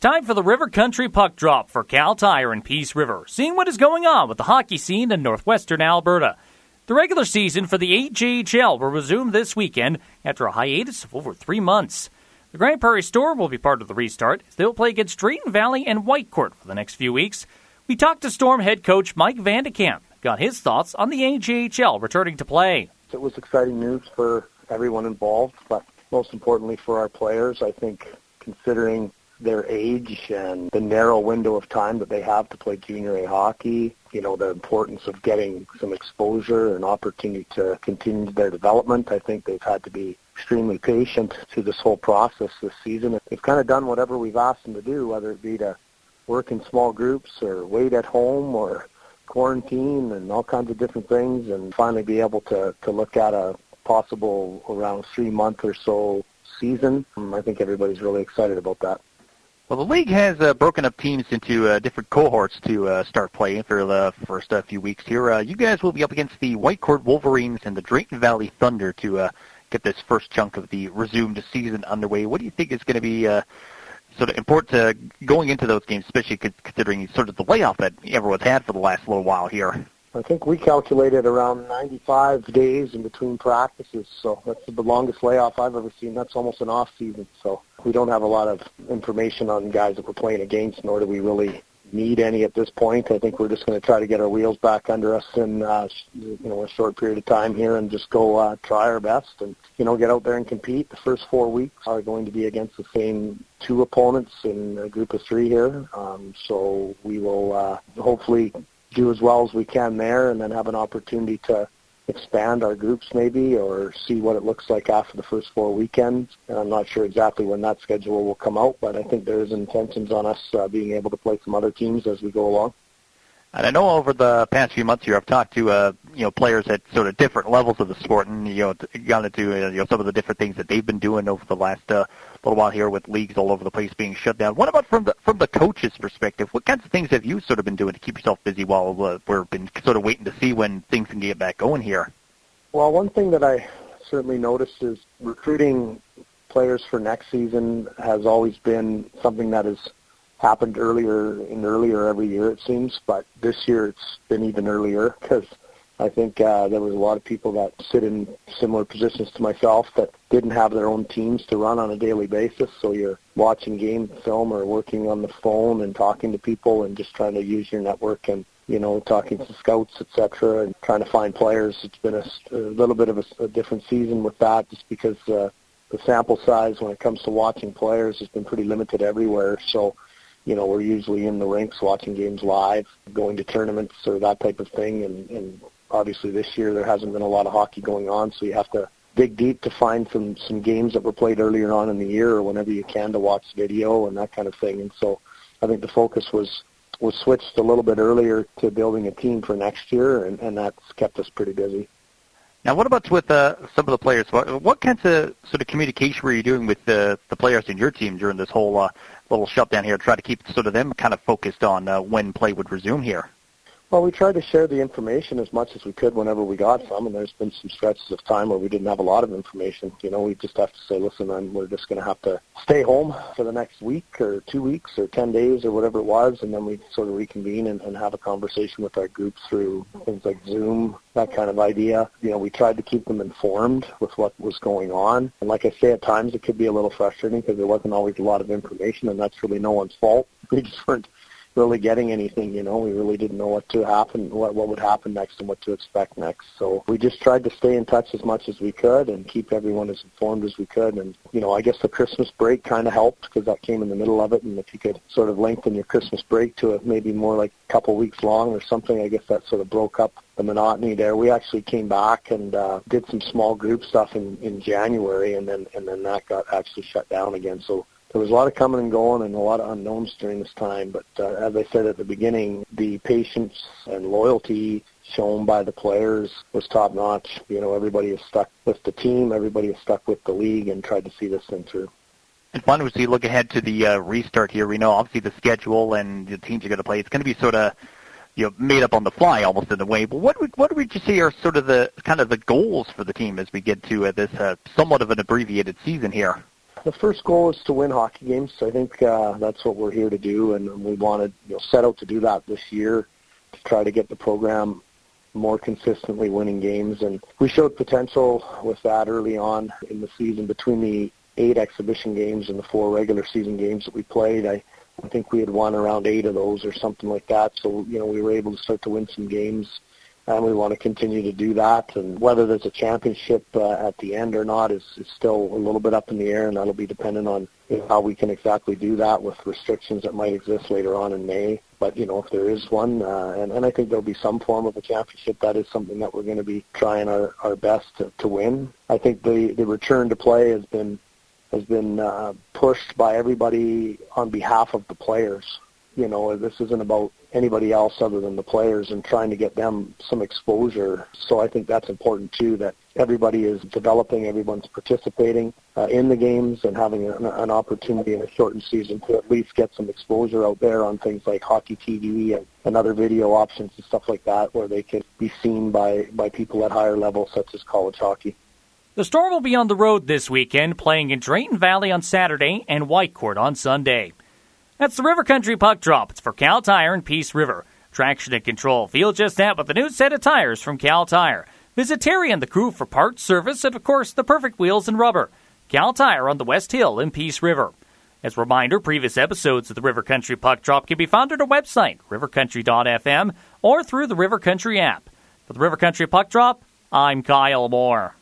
time for the River Country Puck Drop for Kal Tire and Peace River, seeing what is going on with the hockey scene in northwestern Alberta. The regular season for the AJHL will resume this weekend after a hiatus of over three months. The Grande Prairie Storm will be part of the restart as they will play against Drayton Valley and Whitecourt for the next few weeks. We talked to Storm head coach Mike Vandecamp, got his thoughts on the AJHL returning to play. It was exciting news for everyone involved, but most importantly for our players. I think considering their age and the narrow window of time that they have to play junior A hockey, you know, the importance of getting some exposure and opportunity to continue their development. I think they've had to be extremely patient through this whole process this season. They've kind of done whatever we've asked them to do, whether it be to work in small groups or wait at home or quarantine and all kinds of different things and finally be able to, to look at a possible around three month or so season. I think everybody's really excited about that. Well, the league has uh, broken up teams into uh, different cohorts to uh, start playing for the first uh, few weeks here. Uh, you guys will be up against the Whitecourt Wolverines and the Drayton Valley Thunder to uh, get this first chunk of the resumed season underway. What do you think is going to be uh, sort of important to going into those games, especially considering sort of the layoff that everyone's had for the last little while here? I think we calculated around 95 days in between practices, so that's the longest layoff I've ever seen. That's almost an off season, so we don't have a lot of information on guys that we're playing against, nor do we really need any at this point. I think we're just going to try to get our wheels back under us in uh, you know a short period of time here and just go uh, try our best and you know get out there and compete. The first four weeks are going to be against the same two opponents in a group of three here, um, so we will uh, hopefully do as well as we can there and then have an opportunity to expand our groups maybe or see what it looks like after the first four weekends. And I'm not sure exactly when that schedule will come out, but I think there's intentions on us uh, being able to play some other teams as we go along. And I know over the past few months here, I've talked to uh, you know players at sort of different levels of the sport, and you know got into uh, you know some of the different things that they've been doing over the last uh, little while here with leagues all over the place being shut down. What about from the from the coach's perspective? What kinds of things have you sort of been doing to keep yourself busy while uh, we've been sort of waiting to see when things can get back going here? Well, one thing that I certainly noticed is recruiting players for next season has always been something that has happened earlier and earlier every year it seems, but this year it's been even earlier because I think uh, there was a lot of people that sit in similar positions to myself that didn't have their own teams to run on a daily basis. So you're watching game film or working on the phone and talking to people and just trying to use your network and you know talking to scouts, etc., and trying to find players. It's been a, a little bit of a, a different season with that, just because uh, the sample size when it comes to watching players has been pretty limited everywhere. So you know, we're usually in the rinks watching games live, going to tournaments or that type of thing. And, and obviously this year there hasn't been a lot of hockey going on, so you have to dig deep to find some some games that were played earlier on in the year or whenever you can to watch video and that kind of thing. And so I think the focus was was switched a little bit earlier to building a team for next year, and, and that's kept us pretty busy. Now, what about with uh, some of the players? What, what kinds of sort of communication were you doing with the, the players in your team during this whole uh, little shutdown here try to keep sort of them kind of focused on uh, when play would resume here? Well, we tried to share the information as much as we could whenever we got some, and there's been some stretches of time where we didn't have a lot of information. You know, we just have to say, listen, we're just going to have to stay home for the next week or two weeks or 10 days or whatever it was, and then we sort of reconvene and, and have a conversation with our group through things like Zoom, that kind of idea. You know, we tried to keep them informed with what was going on. And like I say, at times it could be a little frustrating because there wasn't always a lot of information, and that's really no one's fault. We just weren't really getting anything. You know, we really didn't know what to happen, what what would happen next, and what to expect next. So we just tried to stay in touch as much as we could and keep everyone as informed as we could. And you know, I guess the Christmas break kind of helped because that came in the middle of it. And if you could sort of lengthen your Christmas break to a, maybe more like a couple weeks long or something, I guess that sort of broke up the monotony there. We actually came back and uh, did some small group stuff in in January, and then and then that got actually shut down again. So there was a lot of coming and going and a lot of unknowns during this time. But uh, as I said at the beginning, the patience and loyalty shown by the players was top notch. You know, everybody is stuck with the team, everybody is stuck with the league, and tried to see this thing through. And fun was you look ahead to the uh, restart here. We know obviously the schedule and the teams are going to play. It's going to be sort of you know made up on the fly almost in a way. But what would what would you say are sort of the kind of the goals for the team as we get to uh, this uh, somewhat of an abbreviated season here? The first goal is to win hockey games. So I think uh, that's what we're here to do, and we wanted you know set out to do that this year to try to get the program more consistently winning games. And we showed potential with that early on in the season between the eight exhibition games and the four regular season games that we played. I, I think we had won around eight of those or something like that. So, you know, we were able to start to win some games and we want to continue to do that. And whether there's a championship uh, at the end or not is, is still a little bit up in the air, and that'll be dependent on you know, how we can exactly do that with restrictions that might exist later on in May. But you know, if there is one, uh, and, and I think there'll be some form of a championship, that is something that we're going to be trying our, our best to, to win. I think the the return to play has been has been uh, pushed by everybody on behalf of the players. You know, this isn't about anybody else other than the players and trying to get them some exposure. So I think that's important too, that everybody is developing, everyone's participating uh, in the games and having an, an opportunity in a shortened season to at least get some exposure out there on things like hockey TV and, and other video options and stuff like that where they can be seen by, by people at higher levels such as college hockey. The Storm will be on the road this weekend, playing in Drayton Valley on Saturday and Whitecourt on Sunday. That's the River Country Puck Drop. It's for Kal Tire and Peace River. Traction and control. Feel just that with the new set of tires from Kal Tire. Visit Terry and the crew for parts, service, and of course the perfect wheels and rubber. Kal Tire on the West Hill in Peace River. As a reminder, previous episodes of the River Country Puck Drop can be found at our website, rivercountry.fm, or through the River Country app. For the River Country Puck Drop, I'm Kyle Moore.